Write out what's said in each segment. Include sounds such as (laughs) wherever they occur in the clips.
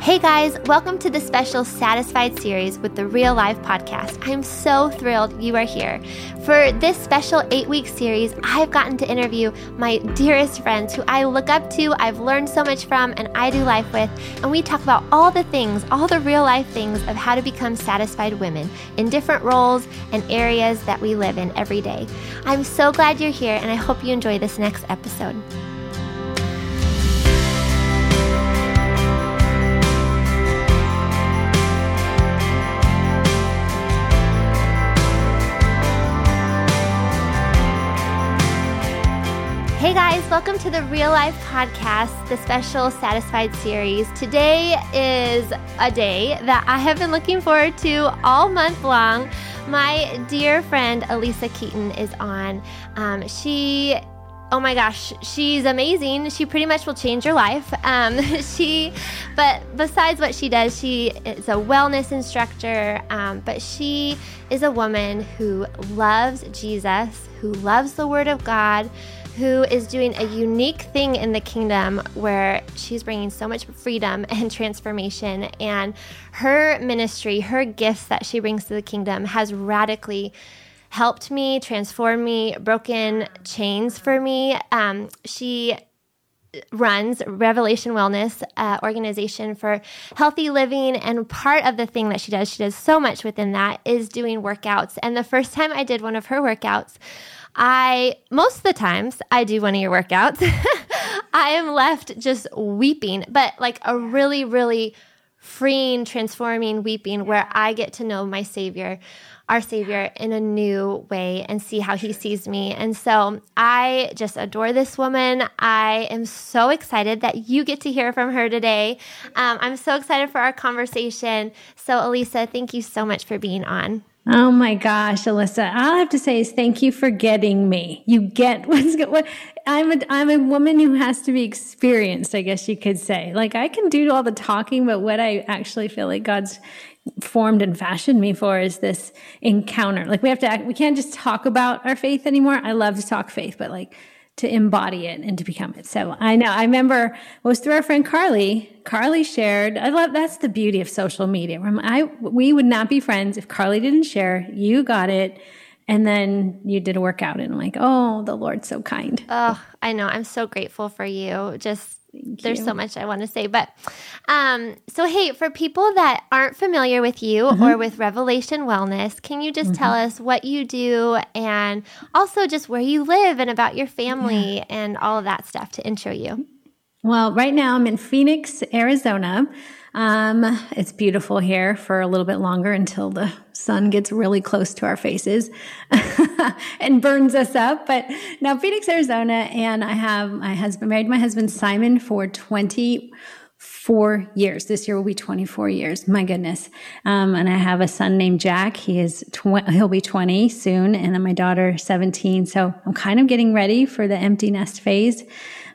Hey guys, welcome to the special Satisfied series with the Real Life podcast. I'm so thrilled you are here. For this special eight week series, I've gotten to interview my dearest friends who I look up to, I've learned so much from, and I do life with. And we talk about all the things, all the real life things of how to become satisfied women in different roles and areas that we live in every day. I'm so glad you're here, and I hope you enjoy this next episode. Hey guys, welcome to the Real Life Podcast, the special Satisfied series. Today is a day that I have been looking forward to all month long. My dear friend Alisa Keeton is on. Um, she oh my gosh, she's amazing. She pretty much will change your life. Um, (laughs) she, but besides what she does, she is a wellness instructor. Um, but she is a woman who loves Jesus, who loves the Word of God, who is doing a unique thing in the kingdom where she's bringing so much freedom (laughs) and transformation. And her ministry, her gifts that she brings to the kingdom has radically helped me, transformed me, broken chains for me. Um, she runs Revelation Wellness uh, organization for healthy living. And part of the thing that she does she does so much within that is doing workouts. And the first time I did one of her workouts I most of the times I do one of your workouts. (laughs) I am left just weeping but like a really really freeing transforming weeping where I get to know my savior our Savior in a new way and see how He sees me. And so I just adore this woman. I am so excited that you get to hear from her today. Um, I'm so excited for our conversation. So, Alisa, thank you so much for being on. Oh my gosh, Alyssa! All I have to say is thank you for getting me. You get (laughs) what's good. what I'm a I'm a woman who has to be experienced, I guess you could say. Like I can do all the talking, but what I actually feel like God's formed and fashioned me for is this encounter. Like we have to act, we can't just talk about our faith anymore. I love to talk faith, but like to embody it and to become it. So I know, I remember it was through our friend Carly. Carly shared, I love, that's the beauty of social media. I, we would not be friends if Carly didn't share. You got it. And then you did a workout and I'm like, oh, the Lord's so kind. Oh, I know. I'm so grateful for you. Just Thank There's you. so much I want to say, but um, so hey, for people that aren't familiar with you mm-hmm. or with Revelation Wellness, can you just mm-hmm. tell us what you do and also just where you live and about your family yeah. and all of that stuff to intro you? Well, right now I'm in Phoenix, Arizona. Um, it's beautiful here for a little bit longer until the sun gets really close to our faces (laughs) and burns us up. But now Phoenix, Arizona, and I have my husband, married my husband Simon for 24 years. This year will be 24 years. My goodness. Um, and I have a son named Jack. He is, tw- he'll be 20 soon. And then my daughter 17. So I'm kind of getting ready for the empty nest phase.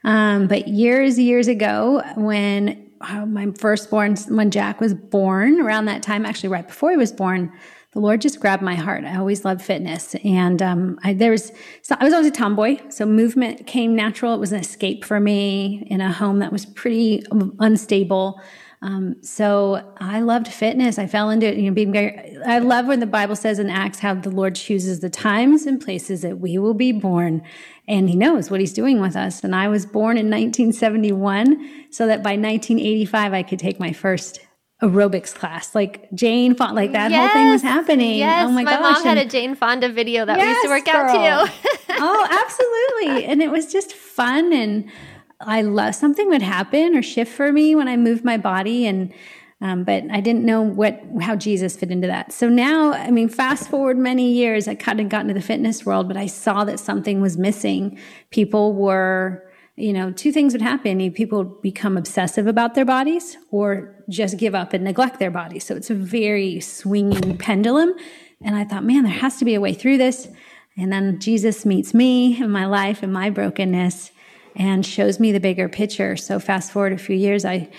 Um, but years, years ago, when uh, my firstborn, when Jack was born, around that time, actually right before he was born, the Lord just grabbed my heart. I always loved fitness, and um, I, there was so I was always a tomboy, so movement came natural. It was an escape for me in a home that was pretty unstable. Um, so I loved fitness. I fell into it. You know, being very. I love when the Bible says in Acts how the Lord chooses the times and places that we will be born, and He knows what He's doing with us. And I was born in 1971, so that by 1985 I could take my first aerobics class. Like Jane Fonda, like that yes, whole thing was happening. Yes, oh my, my gosh. mom had a Jane Fonda video that yes, we used to work girl. out too. (laughs) oh, absolutely. And it was just fun and I love something would happen or shift for me when I moved my body and um, but I didn't know what how Jesus fit into that. So now, I mean, fast forward many years, I kind of got into the fitness world, but I saw that something was missing. People were, you know, two things would happen: people become obsessive about their bodies, or just give up and neglect their bodies. So it's a very swinging pendulum. And I thought, man, there has to be a way through this. And then Jesus meets me in my life and my brokenness and shows me the bigger picture. So fast forward a few years, I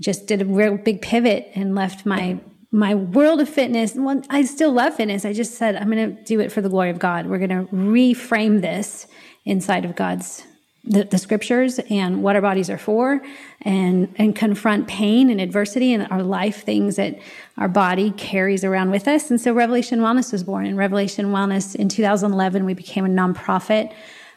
just did a real big pivot and left my my world of fitness. Well, I still love fitness. I just said I'm going to do it for the glory of God. We're going to reframe this inside of God's the, the, scriptures and what our bodies are for and and confront pain and adversity and our life things that our body carries around with us and so revelation wellness was born in revelation wellness in 2011 we became a nonprofit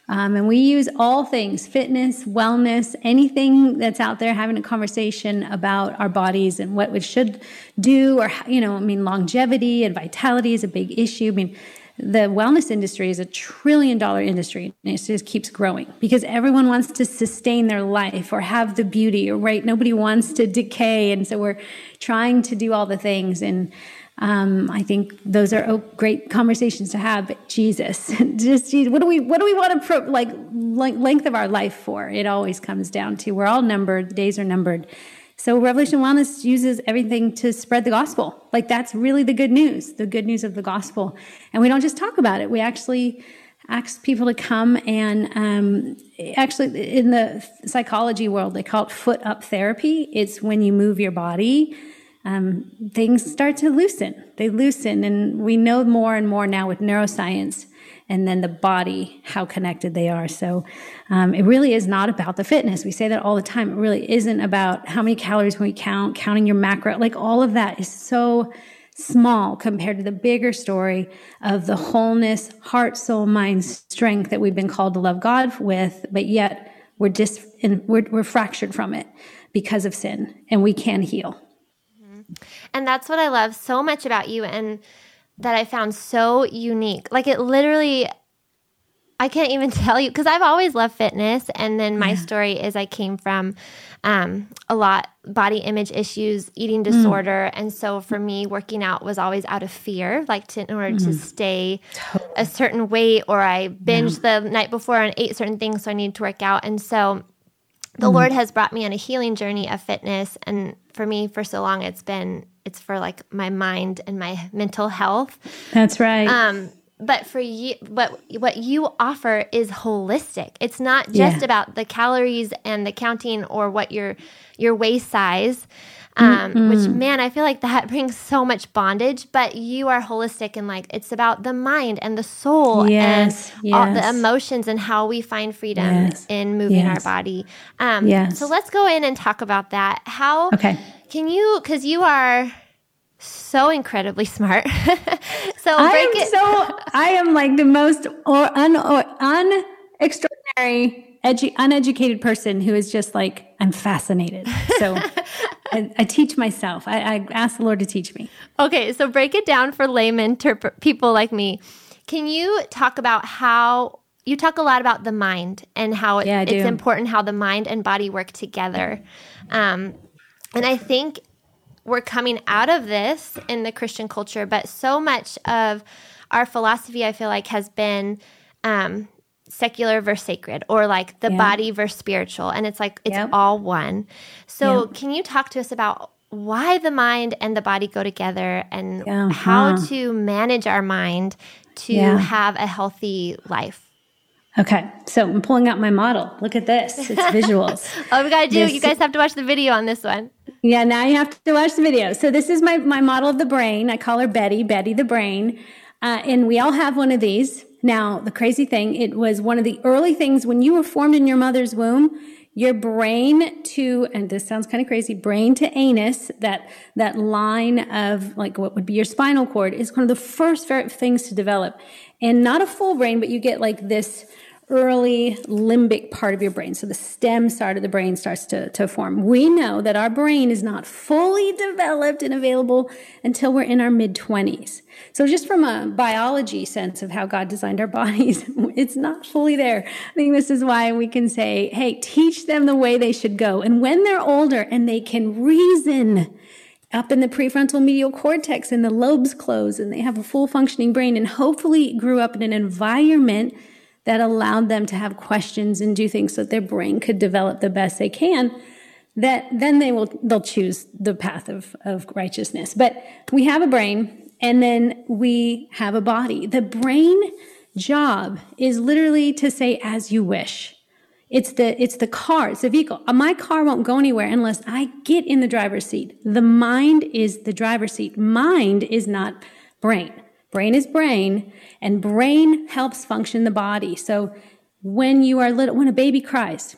um, and we use all things fitness wellness anything that's out there having a conversation about our bodies and what we should do or you know i mean longevity and vitality is a big issue. I mean the wellness industry is a trillion dollar industry and it just keeps growing because everyone wants to sustain their life or have the beauty right? Nobody wants to decay. And so we're trying to do all the things. And um, I think those are oh, great conversations to have. But Jesus, (laughs) just Jesus, what do we what do we want to pro, like length of our life for? It always comes down to we're all numbered. Days are numbered, so Revelation Wellness uses everything to spread the gospel. Like that's really the good news, the good news of the gospel. And we don't just talk about it. We actually ask people to come and um, actually in the psychology world they call it foot up therapy it's when you move your body um, things start to loosen they loosen and we know more and more now with neuroscience and then the body, how connected they are. So um, it really is not about the fitness. We say that all the time. It really isn't about how many calories we count, counting your macro. Like all of that is so small compared to the bigger story of the wholeness, heart, soul, mind, strength that we've been called to love God with, but yet we're dis- we're, we're fractured from it because of sin, and we can heal. And that's what I love so much about you. And that I found so unique. Like it literally I can't even (laughs) tell you because I've always loved fitness, and then my yeah. story is I came from um, a lot body image issues, eating mm. disorder, mm. and so for me, working out was always out of fear, like to, in order mm. to mm-hmm. stay a certain weight, or I binged yeah. the night before and ate certain things, so I needed to work out, and so the mm. Lord has brought me on a healing journey of fitness, and for me, for so long, it's been it's for like my mind and my mental health. That's right. Um, but for you, what what you offer is holistic. It's not just yeah. about the calories and the counting or what your your waist size. Um, mm-hmm. which man, I feel like that (laughs) brings so much bondage. But you are holistic and like it's about the mind and the soul yes, and yes. all the emotions and how we find freedom yes. in moving our body. Um, yes. So let's go in and talk about that. How? Okay can you, because you are so incredibly smart. (laughs) so I am it. so I am like the most or un or un extraordinary edu- uneducated person who is just like I'm fascinated. So (laughs) I, I, teach myself. I, I, ask the Lord to teach me. Okay, so break it down for layman terp- people like me. Can you talk about how you talk a lot about the mind and how it, yeah, it's important how the mind and body work together. Um, and I think we're coming out of this in the Christian culture, but so much of our philosophy, I feel like, has been um, secular versus sacred or like the yeah. body versus spiritual. And it's like, it's yep. all one. So, yep. can you talk to us about why the mind and the body go together and uh-huh. how to manage our mind to yeah. have a healthy life? Okay, so I'm pulling out my model. Look at this. It's (laughs) visuals. oh, we gotta do. This, you guys have to watch the video on this one. Yeah, now you have to watch the video. So this is my my model of the brain. I call her Betty. Betty the brain, uh, and we all have one of these. Now the crazy thing, it was one of the early things when you were formed in your mother's womb. Your brain to, and this sounds kind of crazy, brain to anus, that, that line of like what would be your spinal cord is one of the first things to develop. And not a full brain, but you get like this, early limbic part of your brain. So the stem side of the brain starts to, to form. We know that our brain is not fully developed and available until we're in our mid 20s. So just from a biology sense of how God designed our (laughs) bodies, it's not fully there. I think this is why we can say, hey, teach them the way they should go. And when they're older and they can reason, up in the prefrontal medial cortex and the lobes close and they have a full functioning brain and hopefully grew up in an environment that allowed them to have questions and do things so that their brain could develop the best they can that then they will they'll choose the path of, of righteousness. But we have a brain and then we have a body. The brain job is literally to say as you wish. It's the it's the car it's the vehicle. Uh, my car won't go anywhere unless i get in the driver's seat. The mind is the driver's seat. Mind is not brain Brain is brain, and brain helps function the body. So when you are little, when a baby cries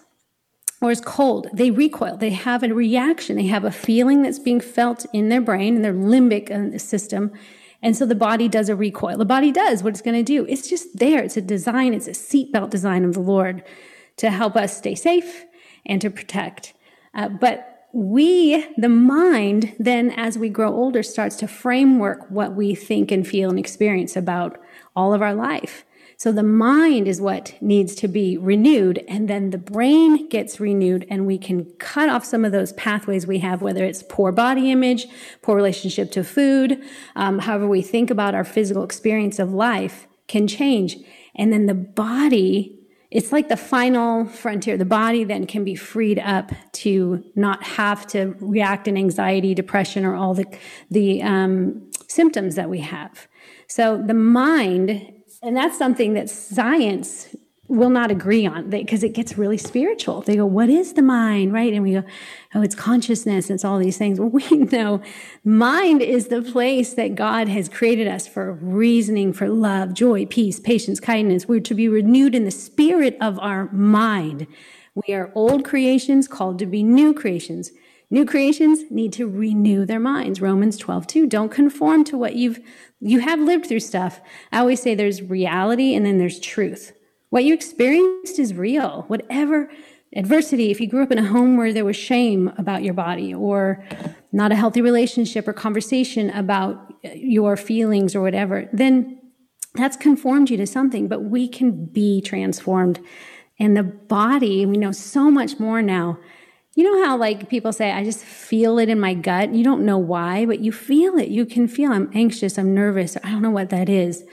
or is cold, they recoil. They have a reaction. They have a feeling that's being felt in their brain, in their limbic uh, system. And so the body does a recoil. The body does what it's going to do. It's just there. It's a design. It's a seatbelt design of the Lord to help us stay safe and to protect. Uh, but we, the mind, then as we grow older, starts to framework what we think and feel and experience about all of our life. So the mind is what needs to be renewed, and then the brain gets renewed, and we can cut off some of those pathways we have, whether it's poor body image, poor relationship to food, um, however we think about our physical experience of life can change. And then the body it's like the final frontier. The body then can be freed up to not have to react in anxiety, depression, or all the the um, symptoms that we have. So the mind and that's something that science will not agree on because it gets really spiritual. They go, What is the mind? Right? And we go, Oh, it's consciousness. It's all these things. (laughs) Well, we know mind is the place that God has created us for reasoning, for love, joy, peace, patience, kindness. We're to be renewed in the spirit of our mind. We are old creations called to be new creations. New creations need to renew their minds. Romans 12, 2. Don't conform to what you've, you have lived through stuff. I always say there's reality and then there's truth. What you experienced is real. Whatever adversity, if you grew up in a home where there was shame about your body or not a healthy relationship or conversation about uh, your feelings or whatever, then that's conformed you to something, but we can be transformed. And the body, we know so much more now you know how like people say, I just feel it in my gut. You don't know why, but you feel it. You can feel I'm anxious. I'm nervous. I don't know what that is.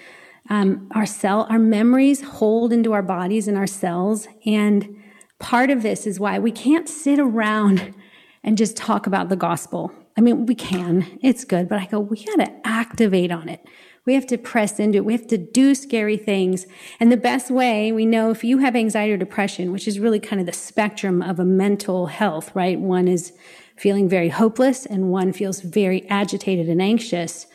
Um, our cell, our memories hold into our bodies and our cells. And part of this is why we can't sit around and just talk about the gospel. I mean, we can. It's good, but I go, we got to activate on it. We have to press into it. We have to do scary things. And the best way we know if you have anxiety or depression, which is really kind of the spectrum of a mental health, right? One is feeling very hopeless and one feels very agitated and anxious.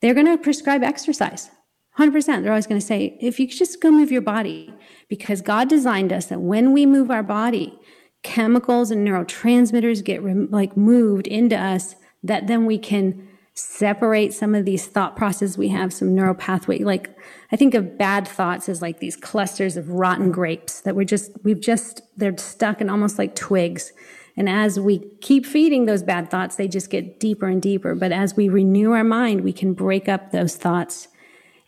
They're going to prescribe exercise. 100%. They're always going to say, if you just go move your body, because God designed us that when we move our body, chemicals and neurotransmitters get re- like moved into us that then we can separate some of these thought processes we have, some neural pathway. Like I think of bad thoughts as like these clusters of rotten grapes that we're just, we've just, they're stuck in almost like twigs. And as we keep feeding those bad thoughts, they just get deeper and deeper. But as we renew our mind, we can break up those thoughts.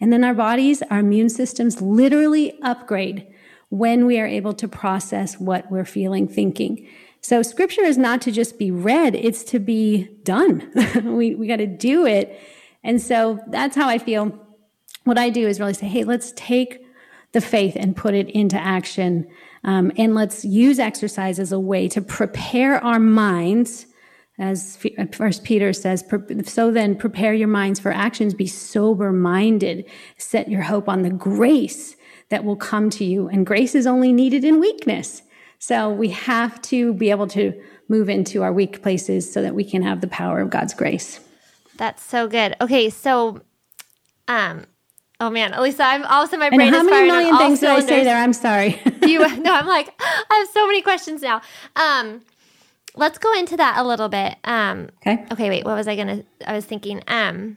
And then our bodies, our immune systems literally upgrade when we are able to process what we're feeling, thinking. So scripture is not to just be read, it's to be done. (laughs) we we got to do it. And so that's how I feel. What I do is really say, hey, let's take the faith and put it into action. Um, and let's use exercise as a way to prepare our minds as first peter says so then prepare your minds for actions be sober minded set your hope on the grace that will come to you and grace is only needed in weakness so we have to be able to move into our weak places so that we can have the power of God's grace. That's so good. Okay, so um oh man, Alisa, I'm also my brain and how is many million things did I say there? I'm sorry. (laughs) you (laughs) no, I'm like I have so many questions now. Um let's go into that a little bit. Um Okay. Okay, wait, what was I going to I was thinking um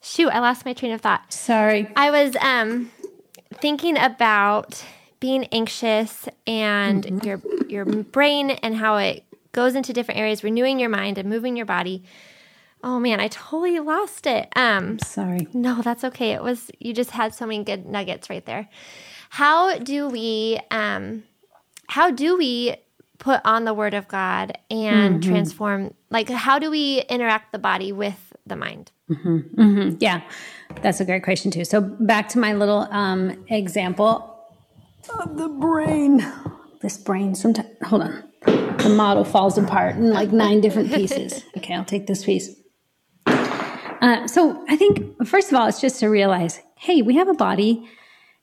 shoot, I lost my train of thought. Sorry. I was um thinking about being anxious and mm-hmm. your your brain and how it goes into different areas, renewing your mind and moving your body. Oh man, I totally lost it. Um sorry. No, that's okay. It was you just had so many good nuggets right there. How do we um how do we put on the word of God and mm-hmm. transform like how do we interact the body with the mind? Mm-hmm. Mm-hmm. Yeah, that's a great question too. So back to my little um, example of the brain. This brain, sometimes, hold on. The model falls apart in like nine different pieces. (laughs) Okay, I'll take this piece. Uh, so I think, first of all, it's just to realize hey, we have a body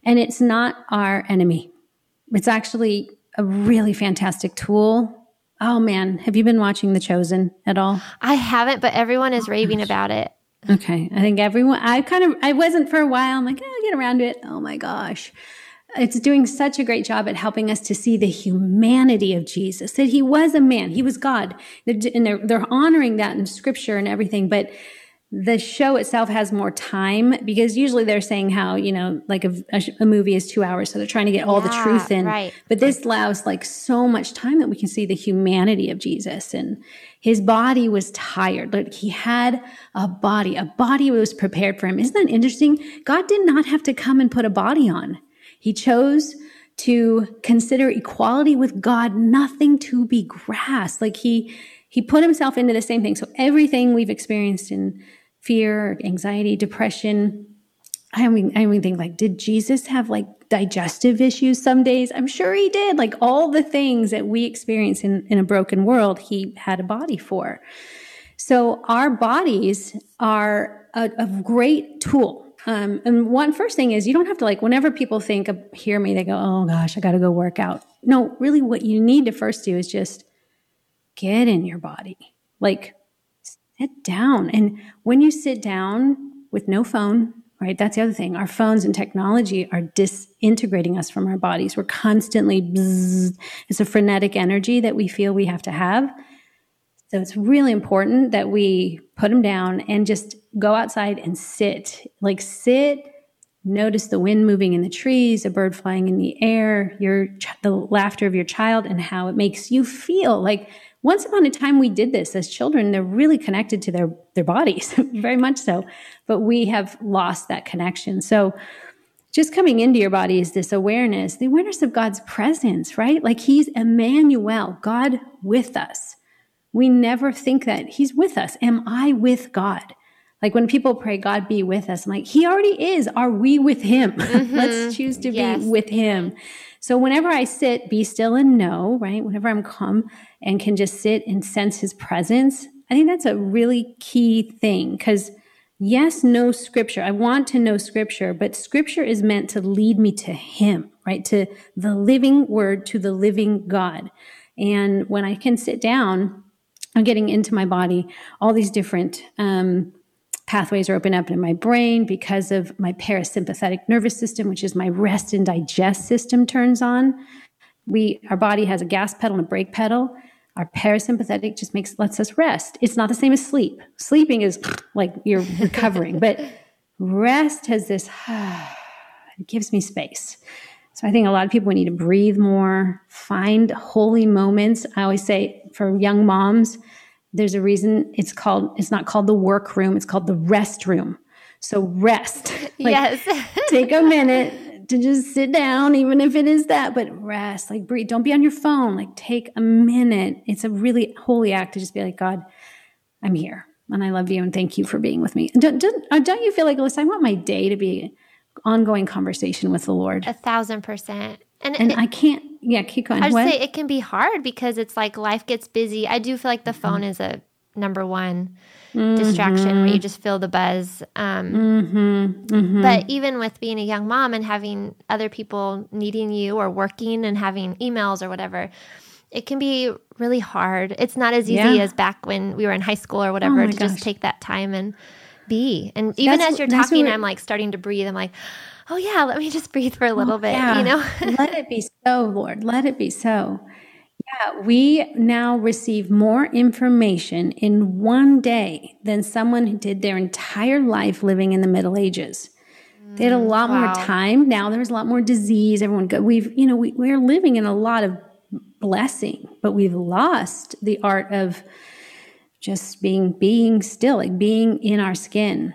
and it's not our enemy. It's actually a really fantastic tool. Oh man, have you been watching The Chosen at all? I haven't, but everyone is oh, raving about it. Okay. I think everyone, I kind of, I wasn't for a while. I'm like, oh, I'll get around to it. Oh my gosh it's doing such a great job at helping us to see the humanity of Jesus, that he was a man, he was God. And they're, they're honoring that in scripture and everything. But the show itself has more time because usually they're saying how you know like a, a, a movie is two hours. So they're trying to get all yeah, the truth in. right. but this allows like so much time that we can see the humanity of jesus. And his body was tired. Like he had a body. A body was prepared for him. Isn't that interesting? God did not have to come and put a body on. He chose to consider equality with god nothing to be grasped. Like he he put himself into the same thing. So everything we've experienced in fear, anxiety, depression. I mean, I mean, think like, did Jesus have like digestive issues some days? I'm sure he did. Like all the things that we experience in, in a broken world, he had a body for. So our bodies are a, a great tool. Um, and one first thing is you don't have to like, whenever people think of, hear me, they go, oh gosh, I got to go work out. No, really what you need to first do is just get in your body. Like sit down. And when you sit down with no phone, right? That's the other thing. Our phones and technology are disintegrating us from our bodies. We're constantly, bzzz. it's a frenetic energy that we feel we have to have. So it's really important that we put them down and just go outside and sit. Like sit, notice the wind moving in the trees, a bird flying in the air, your the laughter of your child and how it makes you feel. Like once upon a time we did this as children they're really connected to their their bodies (laughs) very much so. But we have lost that connection. So just coming into your body is this awareness the awareness of god's presence right? Like he's emmanuel god with us. We never think that he's with us. Am i with god? Like when people pray god be with us i'm like he already is. Are we with him? (laughs) Mm-hmm. let's choose to yes. be with him so whenever I sit, be still and know, right? Whenever I'm calm and can just sit and sense his presence, I think that's a really key thing because yes, know scripture. I want to know scripture, but scripture is meant to lead me to him, right? To the living word, to the living God. And when I can sit down, I'm getting into my body, all these different, um, pathways are open up in my brain because of my parasympathetic nervous system, which is my rest and digest system turns on. We, our body has a gas pedal and a brake pedal. Our parasympathetic just makes, lets us rest. It's not the same as sleep. Sleeping is (laughs) like you're recovering, but rest has this, (sighs) it gives me space. So I think a lot of people need to breathe more, find holy moments. I always say for young moms, there's a reason it's called it's not called the work room it's called the rest room so rest. (laughs) Like, yes. (laughs) take a minute to just sit down even if it is that but rest. Like breathe. Don't be on your phone. Like take a minute. It's a really holy act to just be like god i'm here and i love you and thank you for being with me. Don't, don't, uh, don't you feel like listen i want my day to be ongoing conversation with the lord. A thousand percent. And, and it, I can't, yeah, keep going. I would say it can be hard because it's like life gets busy. I do feel like the phone mm-hmm. is a number one mm-hmm. distraction where you just feel the buzz. Um, mm-hmm. mm-hmm. But even with being a young mom and having other people needing you or working and having emails or whatever, it can be really hard. It's not as easy yeah. as back when we were in high school or whatever oh to gosh. just take that time and be. And even that's, as you're talking, I'm like starting to breathe. I'm like, oh yeah, let me just breathe for a little oh, bit, yeah. you know? (laughs) let it be so, Lord. Let it be so. Yeah, we now receive more information in one day than someone who did their entire life living in the Middle Ages. They had a mm, lot wow. more time. Now there's a lot more disease. Everyone go. We've, you know, we, we're living in a lot of blessing, but we've lost the art of just being being still, like being in our skin.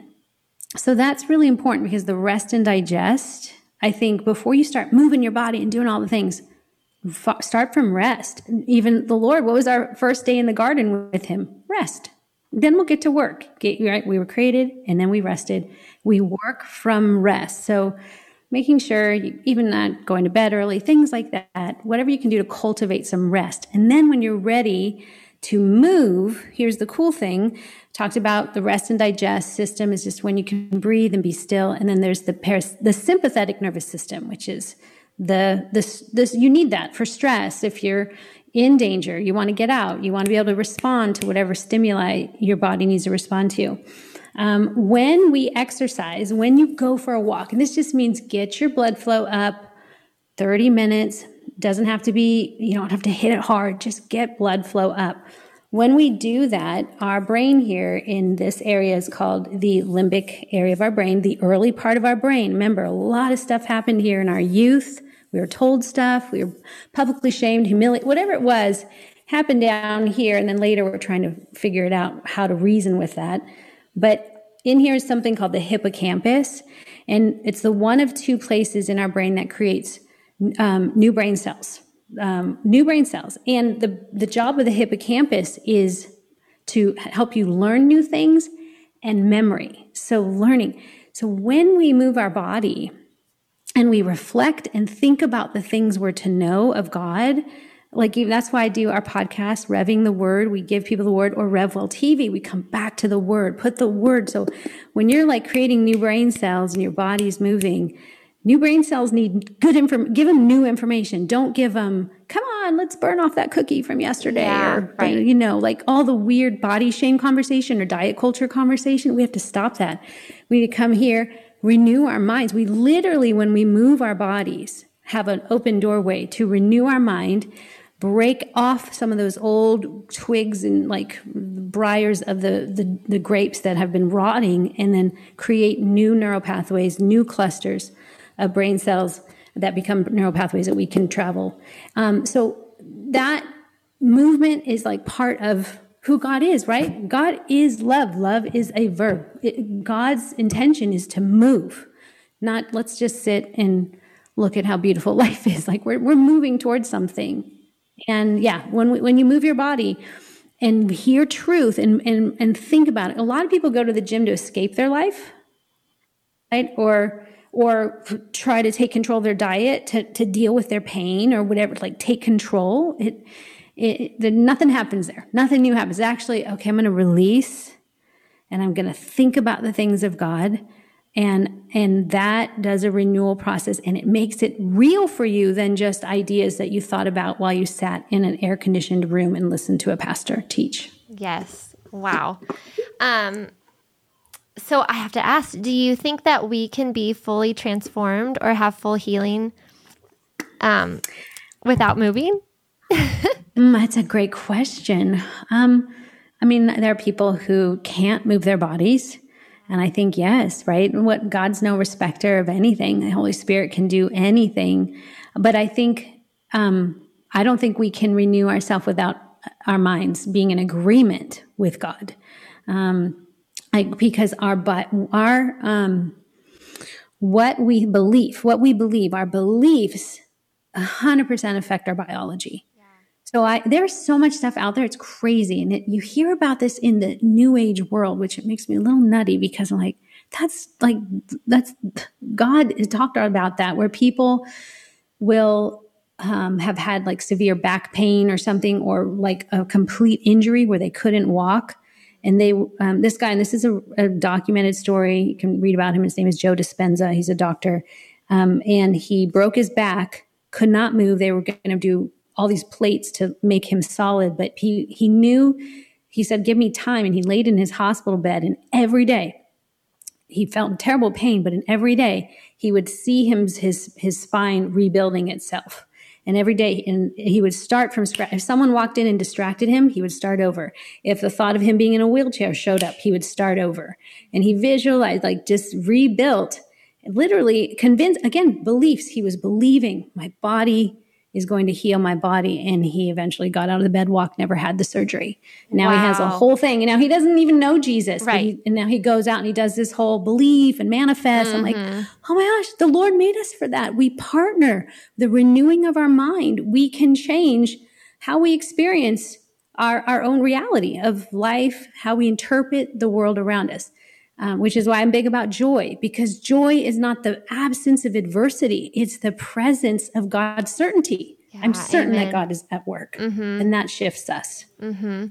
So that's really important because the rest and digest, I think before you start moving your body and doing all the things, start from rest. Even the Lord, what was our first day in the garden with him? Rest. Then we'll get to work. Get, right? We were created and then we rested. We work from rest. So making sure you, even not going to bed early, things like that, whatever you can do to cultivate some rest. And then when you're ready to move, here's the cool thing talked about the rest and digest system is just when you can breathe and be still. And then there's the paras- the sympathetic nervous system, which is the this this you need that for stress. If you're in danger, you want to get out. You want to be able to respond to whatever stimuli your body needs to respond to. Um, when we exercise, when you go for a walk, and this just means get your blood flow up, 30 minutes. Doesn't have to be, you don't have to hit it hard. Just get blood flow up. When we do that, our brain here in this area is called the limbic area of our brain, the early part of our brain. Remember, a lot of stuff happened here in our youth. We were told stuff. We were publicly shamed, humiliated, whatever it was happened down here. And then later we're trying to figure it out how to reason with that. But in here is something called the hippocampus. And it's the one of two places in our brain that creates um, new brain cells. Um, new brain cells. And the, the job of the hippocampus is to help you learn new things and memory. So learning. So when we move our body and we reflect and think about the things we're to know of God, like that's why I do our podcast, Revving the Word. We give people the Word or RevWell TV. We come back to the Word, put the Word. So when you're like creating new brain cells and your body's moving, new brain cells need good information. Give them new information. Don't give them, come on, let's burn off that cookie from yesterday. Yeah, or, right. you know, like all the weird body shame conversation or diet culture conversation. We have to stop that. We need to come here, renew our minds. We literally, when we move our bodies, have an open doorway to renew our mind break off some of those old twigs and like briars of the, the, the, grapes that have been rotting and then create new neural pathways, new clusters of brain cells that become neural pathways that we can travel. Um, so that movement is like part of who God is, right? God is love. Love is a verb. It, God's intention is to move, not let's just sit and look at how beautiful (laughs) life is. Like we're, we're moving towards something. And yeah, when we, when you move your body and hear truth and, and and think about it, a lot of people go to the gym to escape their life, right? Or or try to take control of their diet to, to deal with their pain or whatever, like take control. It, it, the, nothing happens there. Nothing new happens. Actually, okay, I'm going to release and I'm going to think about the things of God and and that does a renewal process and it makes it real for you than just ideas that you thought about while you sat in an air conditioned room and listened to a pastor teach yes wow um so i have to ask do you think that we can be fully transformed or have full healing um without moving (laughs) mm, that's a great question um i mean there are people who can't move their bodies and I think, yes, right? What God's no respecter of anything. The Holy Spirit can do anything. But I think, um, I don't think we can renew ourselves without our minds being in agreement with God. Um, I, because our, but our, um, what we believe, what we believe, our beliefs 100% affect our biology. So I, there's so much stuff out there. It's crazy. And it, you hear about this in the new age world, which it makes me a little nutty because I'm like, that's like, that's God has talked about that where people will um, have had like severe back pain or something, or like a complete injury where they couldn't walk. And they, um, this guy, and this is a, a, documented story. You can read about him. His name is Joe Dispenza. He's a doctor. Um, and he broke his back, could not move. They were going to do all these plates to make him solid. But he, he knew, he said, give me time. And he laid in his hospital bed and every day he felt terrible pain, but in every day he would see him, his, his spine rebuilding itself. And every day, and he would start from scratch. If someone walked in and distracted him, he would start over. If the thought of him being in a wheelchair showed up, he would start over. And he visualized, like, just rebuilt, literally convinced, again, beliefs. He was believing my body is going to heal my body. And he eventually got out of the bed, walked, never had the surgery. Now wow. he has a whole thing. And now he doesn't even know Jesus. Right. He, and now he goes out and he does this whole belief and manifest. Mm-hmm. I'm like, mm-hmm. oh my gosh, the Lord made us for that. We partner the renewing of our mind. We can change how we experience our, our own reality of life, how we interpret the world around us um, which is why I'm big about joy, because joy is not the absence of adversity, it's the presence of God's certainty. Yeah, I'm certain amen. that God is at work, mm-hmm. and that shifts us. Mm-hmm.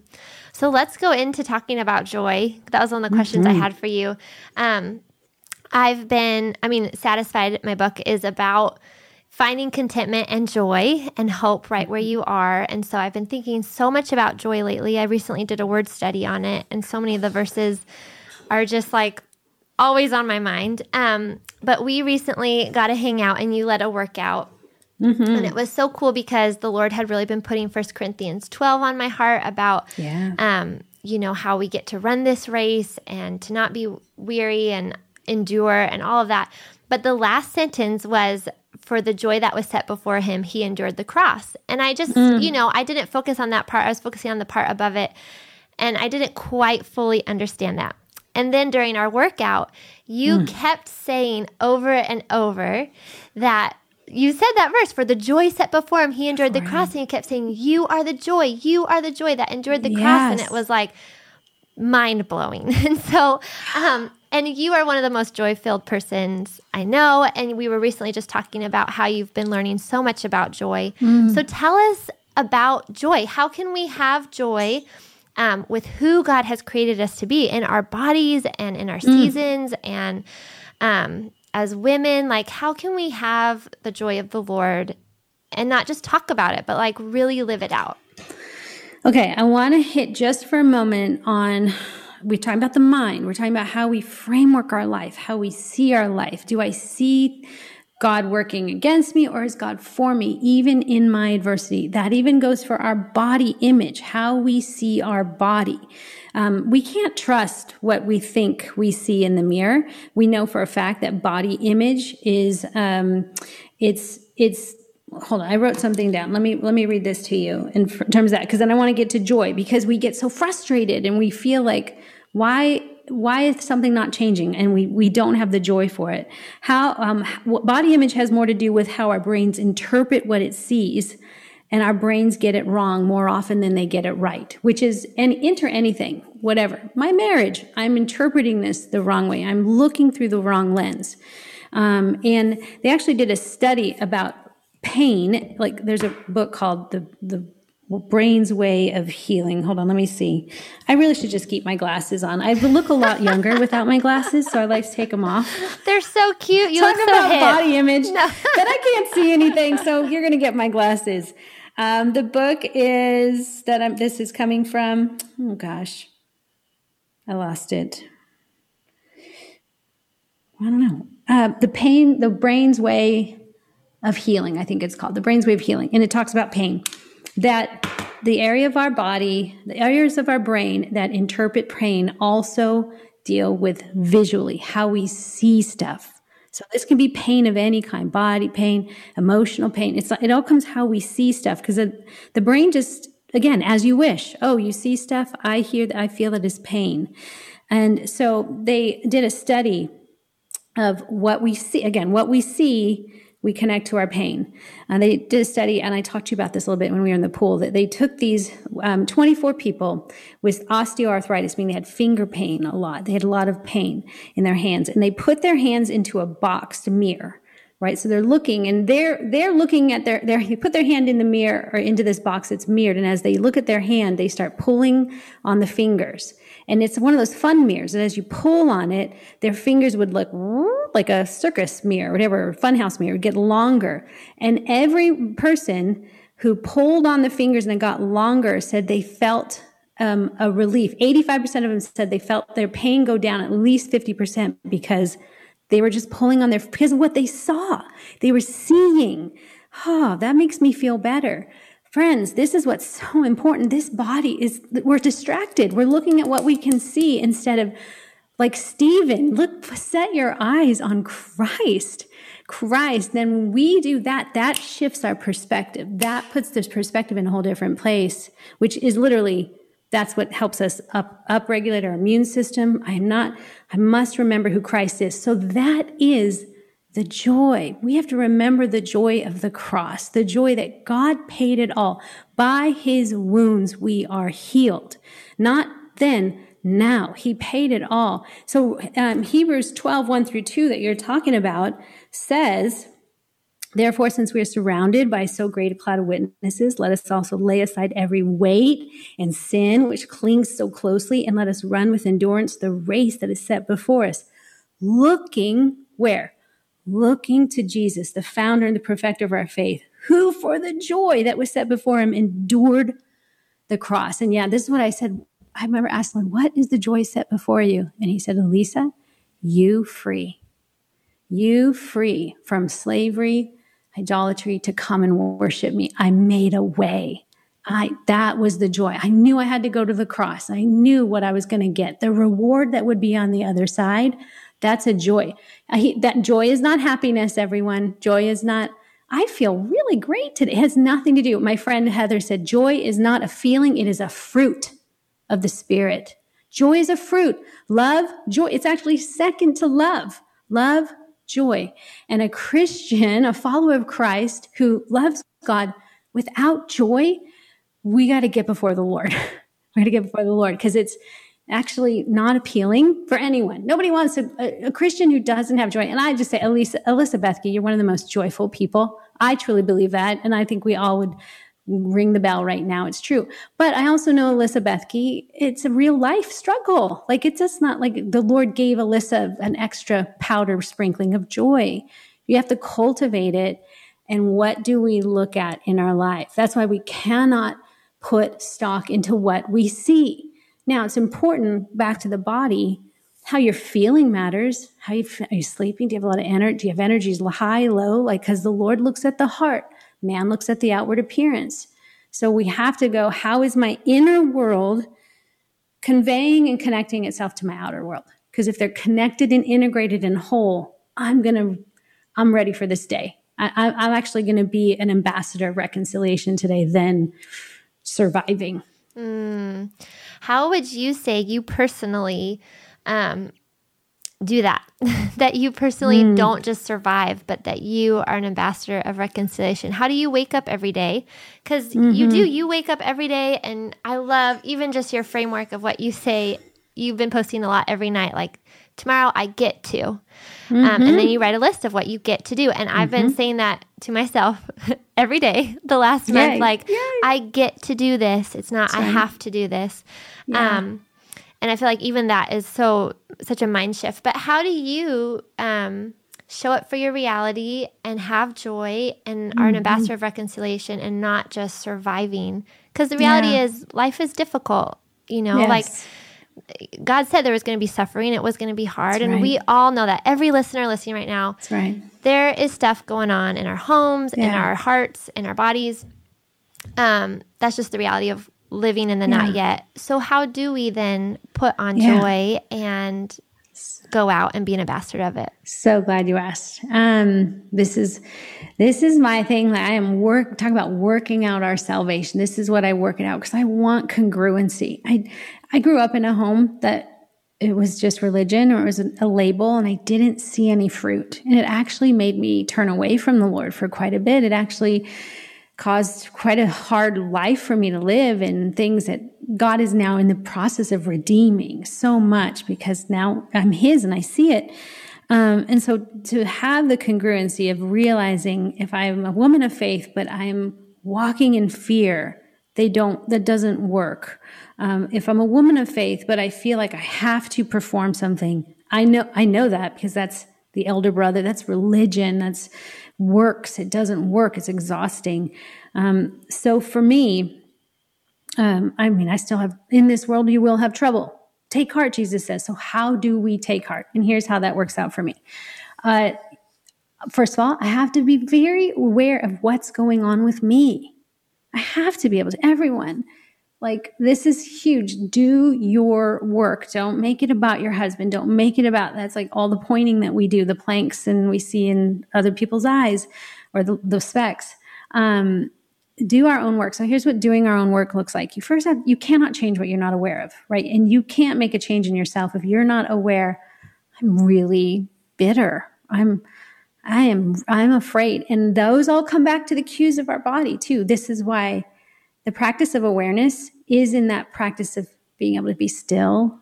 So let's go into talking about joy. That was one of the questions mm-hmm. I had for you. Um, I've been, I mean, satisfied. My book is about finding contentment and joy and hope right where you are. And so I've been thinking so much about joy lately. I recently did a word study on it, and so many of the verses are just like always on my mind. Um, but we recently got to hang out and you led a workout Mm-hmm. And it was so cool because the Lord had really been putting First Corinthians 12 on my heart about, yeah. um, you know, how we get to run this race and to not be weary and endure and all of that. But the last sentence was, for the joy that was set before him, he endured the cross. And I just, mm. you know, I didn't focus on that part. I was focusing on the part above it. And I didn't quite fully understand that. And then during our workout, you mm. kept saying over and over that you said that verse for the joy set before him, he endured the cross. And you kept saying, You are the joy, you are the joy that endured the yes. cross. And it was like mind blowing. (laughs) And so, um, and you are one of the most joy filled persons I know. And we were recently just talking about how you've been learning so much about joy. Mm. So tell us about joy. How can we have joy? Um, with who God has created us to be in our bodies and in our mm. seasons and um, as women. Like, how can we have the joy of the Lord and not just talk about it, but like really live it out? Okay, I want to hit just for a moment on we're talking about the mind. We're talking about how we framework our life, how we see our life. Do I see God working against me or is God for me, even in my adversity? That even goes for our body image, how we see our body. Um, we can't trust what we think we see in the mirror. We know for a fact that body image is, um, it's, it's, hold on. I wrote something down. Let me, let me read this to you in terms of that. Cause then I want to get to joy because we get so frustrated and we feel like, why why is something not changing and we, we don't have the joy for it? How, um, body image has more to do with how our brains interpret what it sees and our brains get it wrong more often than they get it right, which is and enter anything, whatever. My marriage, I'm interpreting this the wrong way. I'm looking through the wrong lens. Um, and they actually did a study about pain. Like there's a book called the the brain's way of healing. Hold on, let me see. I really should just keep my glasses on. I look a lot younger without my glasses, so I like to take them off. They're so cute. You Talk look about so body image, no. (laughs) but I can't see anything, so you're going to get my glasses. Um, the book is that I'm, this is coming from. Oh gosh, I lost it. I don't know. Uh, the pain, the brain's way of healing. I think it's called the brain's way of healing, and it talks about pain that the area of our body, the areas of our brain that interpret pain also deal with visually, how we see stuff. So this can be pain of any kind, body pain, emotional pain. It's it all comes how we see stuff because the brain just again as you wish. Oh, you see stuff. I hear that. I feel that is pain, and so they did a study of what we see. Again, what we see we connect to our pain. And they did a study, and I talked to you about this a little bit when we were in the pool, that they took these um, 24 people with osteoarthritis, meaning they had finger pain a lot. They had a lot of pain in their hands, and they put their hands into a boxed mirror right? So they're looking and they're, they're looking at their, their, they put their hand in the mirror or into this box that's mirrored. And as they look at their hand, they start pulling on the fingers. And it's one of those fun mirrors. And as you pull on it, their fingers would look like a circus mirror, whatever, funhouse mirror, would get longer. And every person who pulled on the fingers and it got longer said they felt um, a relief. 85% of them said they felt their pain go down at least 50% because they were just pulling on their, because of what they saw. They were seeing, oh, that makes me feel better. Friends, this is what's so important. This body is, we're distracted. We're looking at what we can see instead of, like Stephen, look, set your eyes on Christ. Christ. Then when we do that, that shifts our perspective. That puts this perspective in a whole different place, which is literally that's what helps us up upregulate our immune system. I'm not, I must remember who Christ is. So that is the joy. We have to remember the joy of the cross, the joy that God paid it all. By his wounds, we are healed. Not then, now. He paid it all. So um, Hebrews 12, 1 through 2 that you're talking about says, Therefore, since we are surrounded by so great a cloud of witnesses, let us also lay aside every weight and sin which clings so closely, and let us run with endurance the race that is set before us. Looking where? Looking to Jesus, the founder and the perfecter of our faith, who for the joy that was set before him endured the cross. And yeah, this is what I said. I remember asking What is the joy set before you? And he said, Alisa, you free. You free from slavery. idolatry to come and worship me. I made a way. I, that was the joy. I knew I had to go to the cross. I knew what I was going to get. The reward that would be on the other side, that's a joy. I, that joy is not happiness, everyone. Joy is not, I feel really great today. It has nothing to do. My friend Heather said, joy is not a feeling. It is a fruit of the spirit. Joy is a fruit. Love, joy. It's actually second to love. Love, joy. And a Christian, a follower of Christ who loves God without joy, we got to get before the Lord. (laughs) we got to get before the Lord because it's actually not appealing for anyone. Nobody wants a, a, a, Christian who doesn't have joy. And I just say, Alyssa, Alyssa Bethke, you're one of the most joyful people. I truly believe that. And I think we all would ring the bell right now. It's true. But I also know Alyssa Bethke, it's a real life struggle. Like it's just not like the Lord gave Alyssa an extra powder sprinkling of joy. You have to cultivate it. And what do we look at in our life? That's why we cannot put stock into what we see. Now, it's important back to the body. How you're feeling matters. How you are you sleeping? Do you have a lot of energy? Do you have energies high, low? Like because the Lord looks at the heart. Man looks at the outward appearance. So we have to go, how is my inner world conveying and connecting itself to my outer world? Because if they're connected and integrated and whole, I'm going to, I'm ready for this day. I, I'm actually going to be an ambassador of reconciliation today than surviving. Mm. How would you say you personally um, do that. (laughs) that you personally mm. don't just survive, but that you are an ambassador of reconciliation. How do you wake up every day? Because mm-hmm. you do, you wake up every day. And I love even just your framework of what you say. You've been posting a lot every night, like, tomorrow I get to. Mm-hmm. Um, and then mm-hmm. you write a list of what you get to do. And I've been mm-hmm. saying that to myself (laughs) every day the last Yay. month, like, Yay. I get to do this. It's not, That's I right. have to do this. Yeah. Um, and I feel like even that is so such a mind shift. But how do you um, show up for your reality and have joy and mm-hmm. are an mm-hmm. ambassador of reconciliation and not just surviving? Because the reality yeah. is life is difficult. You know, yes. like God said there was going to be suffering. It was going to be hard. That's and right. we all know that. Every listener listening right now, That's right. there is stuff going on in our homes, yeah. in our hearts, in our bodies. Um, that's just the reality of living in the yeah. not yet. So how do we then put on yeah. joy and go out and be an ambassador of it? So glad you asked. Um, this is this is my thing that I am work talk about working out our salvation. This is what I work it out because I want congruency. I I grew up in a home that it was just religion or it was a, label and I didn't see any fruit. And it actually made me turn away from the Lord for quite a bit. It actually caused quite a hard life for me to live and things that God is now in the process of redeeming so much because now I'm His and I see it. Um, and so to have the congruency of realizing if I'm a woman of faith, but I'm walking in fear, they don't, that doesn't work. Um, if I'm a woman of faith, but I feel like I have to perform something, I know, I know that because that's the elder brother, that's religion, that's works. It doesn't work. It's exhausting. Um, so for me, um, I mean, I still have, in this world, you will have trouble. Take heart, Jesus says. So how do we take heart? And here's how that works out for me. Uh, first of all, I have to be very aware of what's going on with me. I have to be able to, everyone like, this is huge. Do your work. Don't make it about your husband. Don't make it about that's like all the pointing that we do, the planks and we see in other people's eyes or the, the specks. Um, do our own work. So here's what doing our own work looks like. You first have, you cannot change what you're not aware of, right? And you can't make a change in yourself if you're not aware. I'm really bitter. I'm, I am, I'm afraid. And those all come back to the cues of our body too. This is why the practice of awareness is in that practice of being able to be still,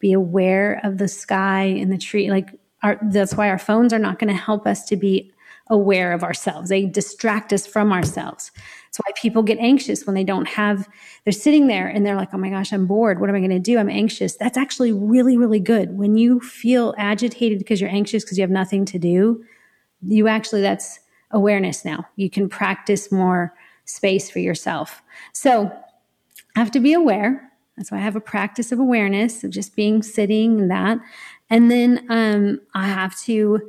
be aware of the sky and the tree. Like our, that's why our phones are not going to help us to be aware of ourselves. They distract us from ourselves. That's why people get anxious when they don't have, they're sitting there and they're like, oh my gosh, I'm bored. What am I going to do? I'm anxious. That's actually really, really good. When you feel agitated because you're anxious because you have nothing to do, you actually, that's awareness now. You can practice more space for yourself. So I have to be aware. That's why I have a practice of awareness of just being sitting and that. And then um, I have to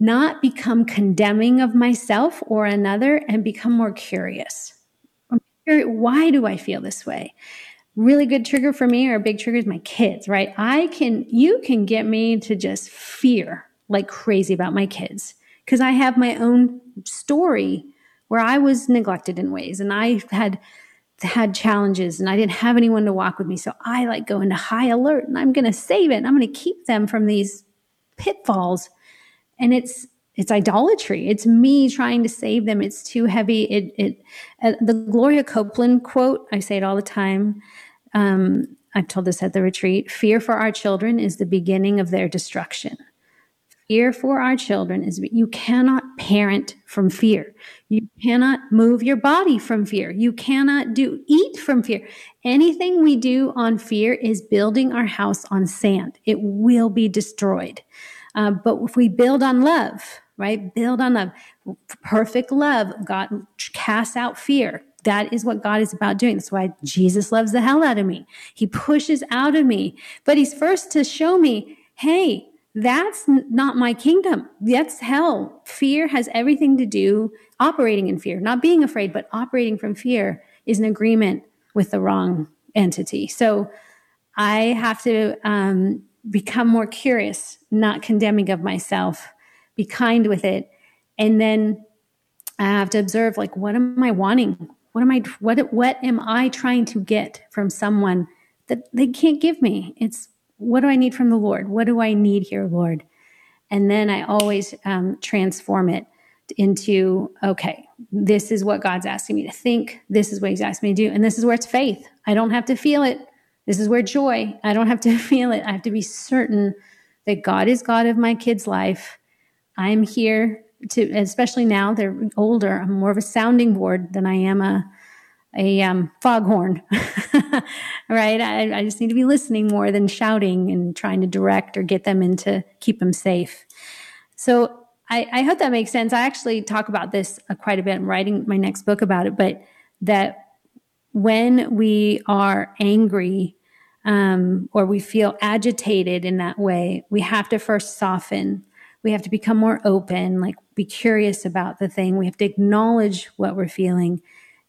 not become condemning of myself or another and become more curious. Why do I feel this way? Really good trigger for me or big trigger is my kids, right? I can, you can get me to just fear like crazy about my kids because I have my own story where I was neglected in ways and I had had challenges and I didn't have anyone to walk with me. So I like go into high alert and I'm going to save it. And I'm going to keep them from these pitfalls. And it's, it's idolatry. It's me trying to save them. It's too heavy. It, it, uh, the Gloria Copeland quote, I say it all the time. Um, I've told this at the retreat. Fear for our children is the beginning of their destruction fear for our children is you cannot parent from fear. You cannot move your body from fear. You cannot do eat from fear. Anything we do on fear is building our house on sand. It will be destroyed. Uh, but if we build on love, right? Build on love. Perfect love. God casts out fear. That is what God is about doing. That's why Jesus loves the hell out of me. He pushes out of me, but he's first to show me, hey, that's not my kingdom. That's hell. Fear has everything to do operating in fear, not being afraid, but operating from fear is an agreement with the wrong entity. So I have to um, become more curious, not condemning of myself, be kind with it, and then I have to observe like what am I wanting? What am I what what am I trying to get from someone that they can't give me? It's what do I need from the Lord? What do I need here, Lord? And then I always um, transform it into, okay, this is what God's asking me to think. This is what He's asking me to do. And this is where it's faith. I don't have to feel it. This is where joy, I don't have to (laughs) feel it. I have to be certain that God is God of my kid's life. I'm here to, especially now they're older, I'm more of a sounding board than I am a, a um, foghorn, (laughs) right? I, I, just need to be listening more than shouting and trying to direct or get them into keep them safe. So I, I hope that makes sense. I actually talk about this uh, quite a bit. I'm writing my next book about it, but that when we are angry um, or we feel agitated in that way, we have to first soften. We have to become more open, like be curious about the thing. We have to acknowledge what we're feeling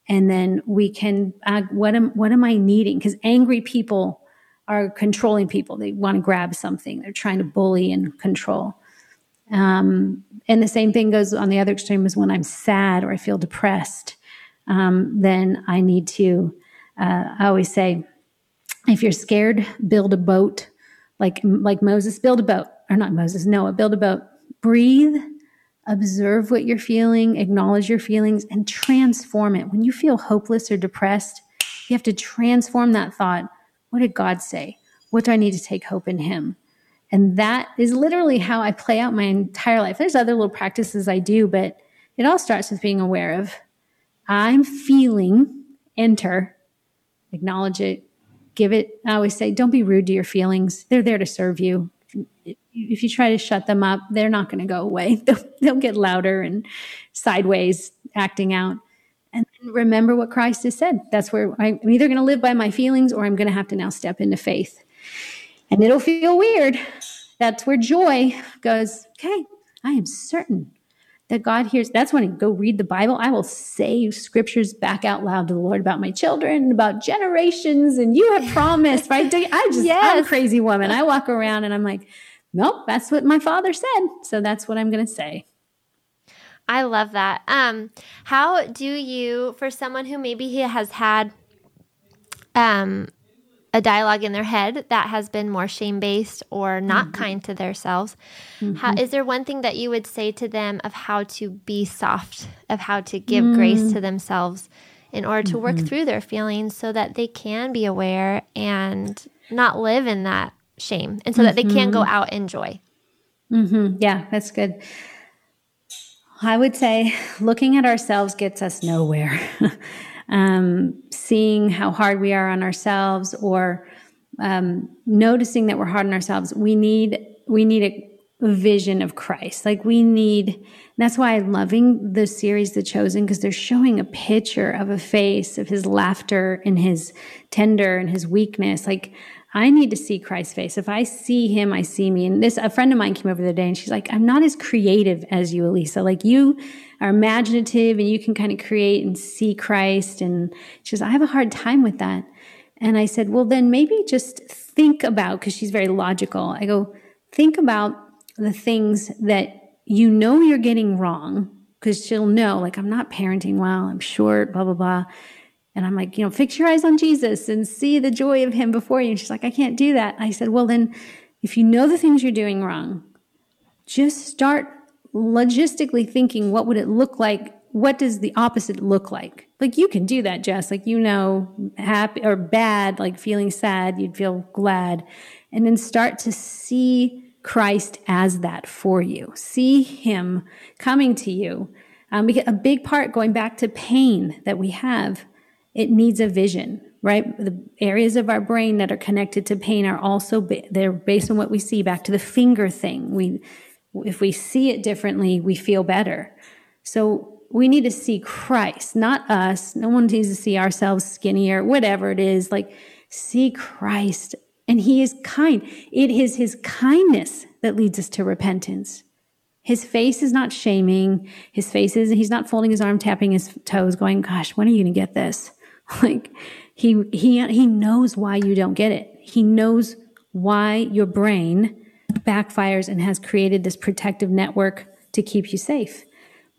and then we can uh, what am what am i needing? Because angry people are controlling people. They want to grab something. They're trying to bully and control. Um, and the same thing goes on the other extreme is when i'm sad or i feel depressed um, then i need to uh, i always say if you're scared build a boat. Like like moses build a boat. Or not moses noah build a boat. Breathe observe what you're feeling, acknowledge your feelings, and transform it. When you feel hopeless or depressed, you have to transform that thought. What did God say? What do I need to take hope in Him? And that is literally how I play out my entire life. There's other little practices I do, but it all starts with being aware of I'm feeling, enter, acknowledge it, give it. I always say, don't be rude to your feelings. They're there to serve you if you try to shut them up, they're not going to go away. (laughs) They'll, they'll get louder and sideways acting out. And remember what Christ has said. That's where I'm either going to live by my feelings or I'm going to have to now step into faith. And it'll feel weird. That's where joy goes, okay, I am certain that God hears. That's when I go read the Bible. I will say scriptures back out loud to the Lord about my children, about generations, and you have promised, right? I just, yes. I'm a crazy woman. I walk around and I'm like, nope, that's what my father said. So that's what I'm going to say. I love that. Um, how do you, for someone who maybe he has had um, a dialogue in their head that has been more shame based or not mm-hmm. kind to themselves, mm-hmm. how, is there one thing that you would say to them of how to be soft, of how to give mm-hmm. grace to themselves in order to work mm-hmm. through their feelings so that they can be aware and not live in that shame and so mm-hmm. that they can go mm-hmm. out in joy. Mm-hmm. Yeah, that's good. I would say looking at ourselves gets us nowhere. (laughs) um, seeing how hard we are on ourselves or um, noticing that we're hard on ourselves, we need we need a vision of Christ. Like we need, that's why I'm loving the series, The Chosen, because they're showing a picture of a face of his laughter and his tender and his weakness. Like I need to see Christ's face. If I see him, I see me. And this, a friend of mine came over the other day and she's like, I'm not as creative as you, Alisa. Like you are imaginative and you can kind of create and see Christ. And she goes, I have a hard time with that. And I said, well, then maybe just think about, because she's very logical. I go, think about the things that you know you're getting wrong, because she'll know, like, I'm not parenting well, I'm short, blah, blah, blah. And I'm like, you know, fix your eyes on Jesus and see the joy of him before you. And she's like, I can't do that. I said, well, then if you know the things you're doing wrong, just start logistically thinking, what would it look like? What does the opposite look like? Like you can do that, Jess. Like, you know, happy or bad, like feeling sad, you'd feel glad. And then start to see Christ as that for you. See him coming to you. Um, we get a big part going back to pain that we have it needs a vision, right? The areas of our brain that are connected to pain are also, ba- they're based on what we see back to the finger thing. We, if we see it differently, we feel better. So we need to see Christ, not us. No one needs to see ourselves skinnier, whatever it is. Like, see Christ. And he is kind. It is his kindness that leads us to repentance. His face is not shaming. His face is, he's not folding his arm, tapping his toes, going, gosh, when are you going to get this? (laughs) Like he he he knows why you don't get it. He knows why your brain backfires and has created this protective network to keep you safe.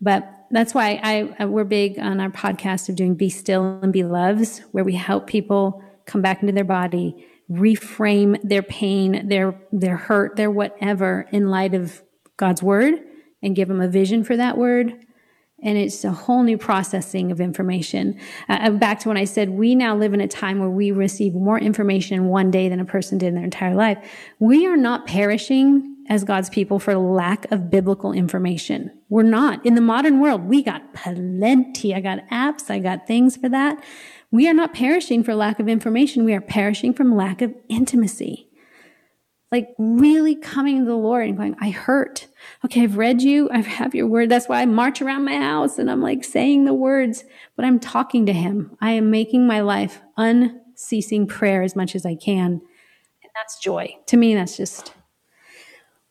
But that's why I, we're big on our podcast of doing be still and be loves where we help people come back into their body, reframe their pain, their their hurt, their whatever in light of God's word and give them a vision for that word and it's a whole new processing of information. Uh, back to when I said we now live in a time where we receive more information in one day than a person did in their entire life. We are not perishing as God's people for lack of biblical information. We're not. In the modern world, we got plenty. I got apps, I got things for that. We are not perishing for lack of information. We are perishing from lack of intimacy like really coming to the Lord and going, I hurt. Okay, I've read you. I have your word. That's why I march around my house and I'm like saying the words, but I'm talking to him. I am making my life unceasing prayer as much as I can. And that's joy. To me, that's just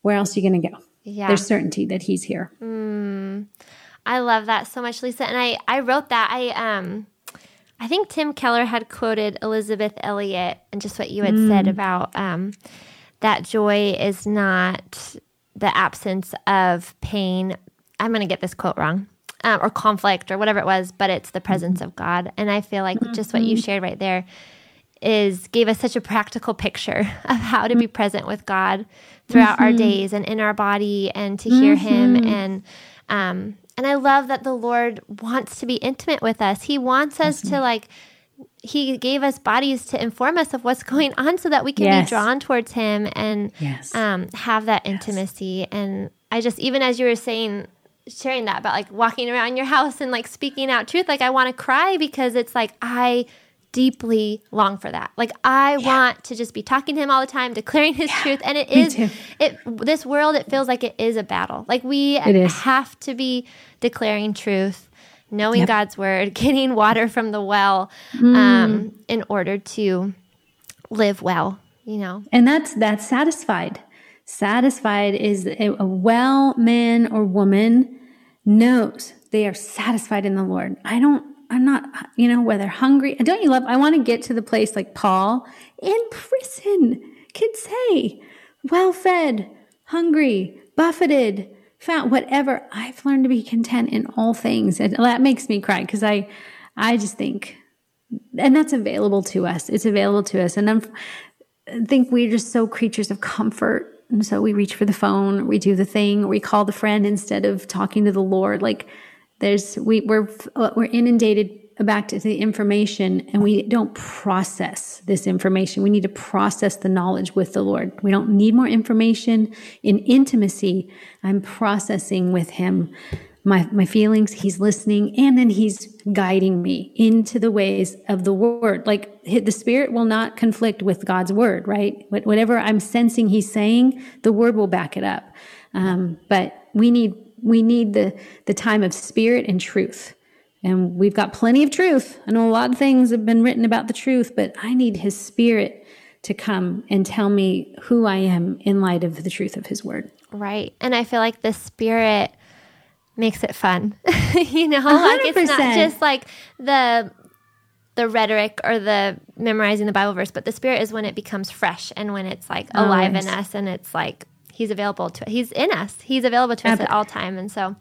where else are you going to go? Yeah. There's certainty that he's here. Mm, I love that so much, Lisa. And I, I wrote that. I, um, I think Tim Keller had quoted Elisabeth Elliot and just what you had mm. said about, um, that joy is not the absence of pain. I'm going to get this quote wrong. Um, or conflict or whatever it was, but it's the presence of God. And I feel like just what you mm-hmm. shared right there is gave us such a practical picture (laughs) of how to be present with God throughout mm-hmm. our days and in our body and to hear mm-hmm. Him and um, and I love that the Lord wants to be intimate with us. He wants us to like he gave us bodies to inform us of what's going (laughs) on so that we can yes. be drawn towards him and yes. um, have that intimacy yes. and i just even as you were saying sharing that about like walking around your house and like speaking out truth like i want to cry because it's like i deeply long for that like i yeah. want to just be talking to him all the time declaring his yeah, truth and it (laughs) is it this world it feels like it is a battle like we have to be declaring truth knowing yep. God's word, (laughs) getting water from the well mm. um, in order to live well, you know. And that's that's satisfied. Satisfied is a, a well man or woman knows they are satisfied in the Lord. I don't I'm not, you know, whether hungry. Don't you love? I want to get to the place like Paul in prison could say, well fed, hungry, buffeted, found whatever I've learned to be content in all things. And that makes me cry because I, I just think, and that's available to us. It's available to us. And I'm, I think we're just so creatures of comfort. And so we reach for the phone, we do the thing, we call the friend instead of talking to the Lord. Like there's, we, we're, we're inundated back to the information and we don't process this information. We need to process the knowledge with the Lord. We don't need more information in intimacy. I'm processing with him my, my feelings. He's listening and then he's guiding me into the ways of the word. Like the spirit will not conflict with God's word, right? Whatever I'm sensing he's saying, the word will back it up. Um, but we need, we need the, the time of spirit and truth and we've got plenty of truth. I know a lot of things have been written about the truth, but I need his spirit to come and tell me who I am in light of the truth of his word. Right. And I feel like the spirit makes it fun. (laughs) you know, 100%. like it's not just like the the rhetoric or the memorizing the Bible verse, but the spirit is when it becomes fresh and when it's like alive in us and it's like he's available to he's in us. He's available to us at all time. And so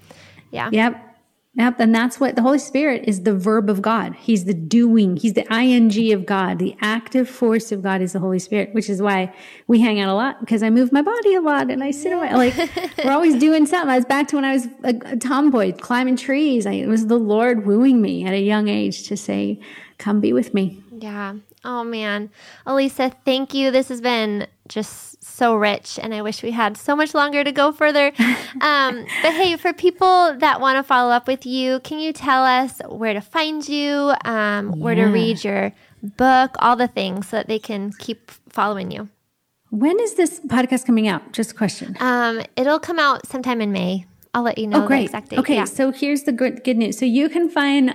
yeah. Yep. Yep. And that's what the Holy Spirit is the verb of God. He's the doing. He's the ing of God. The active force of God is the Holy Spirit, which is why we hang out a lot because I move my body a lot and I sit yeah. around. Like we're always doing something. I was back to when I was a, a tomboy climbing trees. I, it was the Lord wooing me at a young age to say, come be with me. Yeah. Oh man. Alisa, thank you. This has been just so rich, and I wish we had so much longer to go further. (laughs) Um, but hey, for people that want to follow up with you, can you tell us where to find you, um, yeah. where to read your book, all the things so that they can keep following you? When is this podcast coming out? Just a question. Um, it'll come out sometime in May. I'll let you know oh, great. the exact date. Okay, yeah. so here's the good, good news. So you can find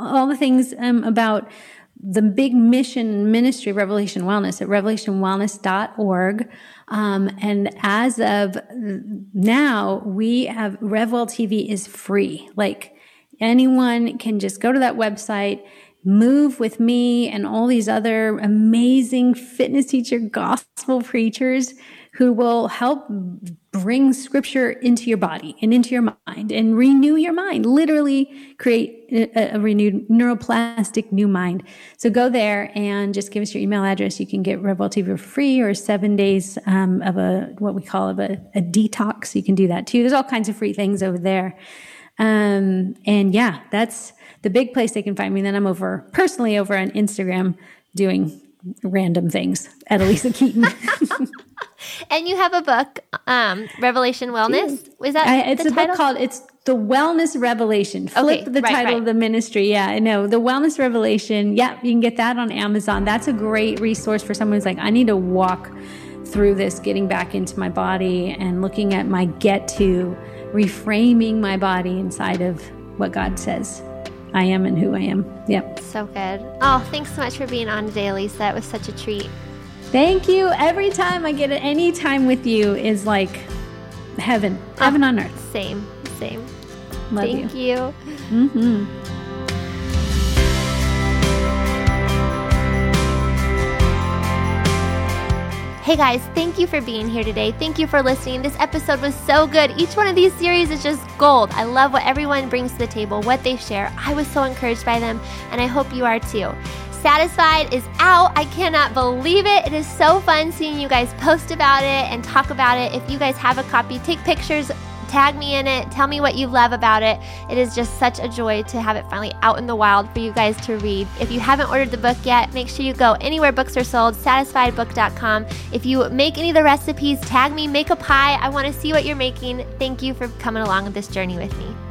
all the things um, about the big mission ministry, Revelation Wellness, at revelationwellness.org. Um, and as of now, we have RevWell TV is free. Like anyone can just go to that website, move with me and all these other amazing fitness teacher gospel preachers who will help bring scripture into your body and into your mind and renew your mind, literally create a, a, renewed neuroplastic new mind. So go there and just give us your email address. You can get TV for free or seven days um, of a, what we call of a, a detox. You can do that too. There's all kinds of free things over there. Um, and yeah, that's the big place they can find me. Then I'm over personally over on Instagram doing random things at Alisa Keeton. (laughs) and you have a book, um, Revelation Wellness. Was that I, it's a title? book called "It's the Wellness Revelation." Flip okay, the right, title right. of the ministry. Yeah, I know the Wellness Revelation. Yeah, you can get that on Amazon. That's a great resource for someone who's like, I need to walk through this, getting back into my body and looking at my get to, reframing my body inside of what God says. I am and who I am. Yep. So good. Oh, thanks so much for being on today, Lisa. It was such a treat. Thank you. Every time I get any time with you is like heaven, heaven oh, on earth. Same, same. Love Thank you. you. Mm-hmm. Hey guys, thank you for being here today. Thank you for listening. This episode was so good. Each one of these series is just gold. I love what everyone brings to the table, what they share. I was so encouraged by them, and I hope you are too. Satisfied is out. I cannot believe it. It is so fun seeing you guys post about it and talk about it. If you guys have a copy, take pictures, tag me in it, tell me what you love about it. It is just such a joy to have it finally out in the wild for you guys to read. If you haven't ordered the book yet, make sure you go anywhere books are sold, satisfiedbook.com. If you make any of the recipes, tag me, make a pie. I want to see what you're making. Thank you for coming along on this journey with me.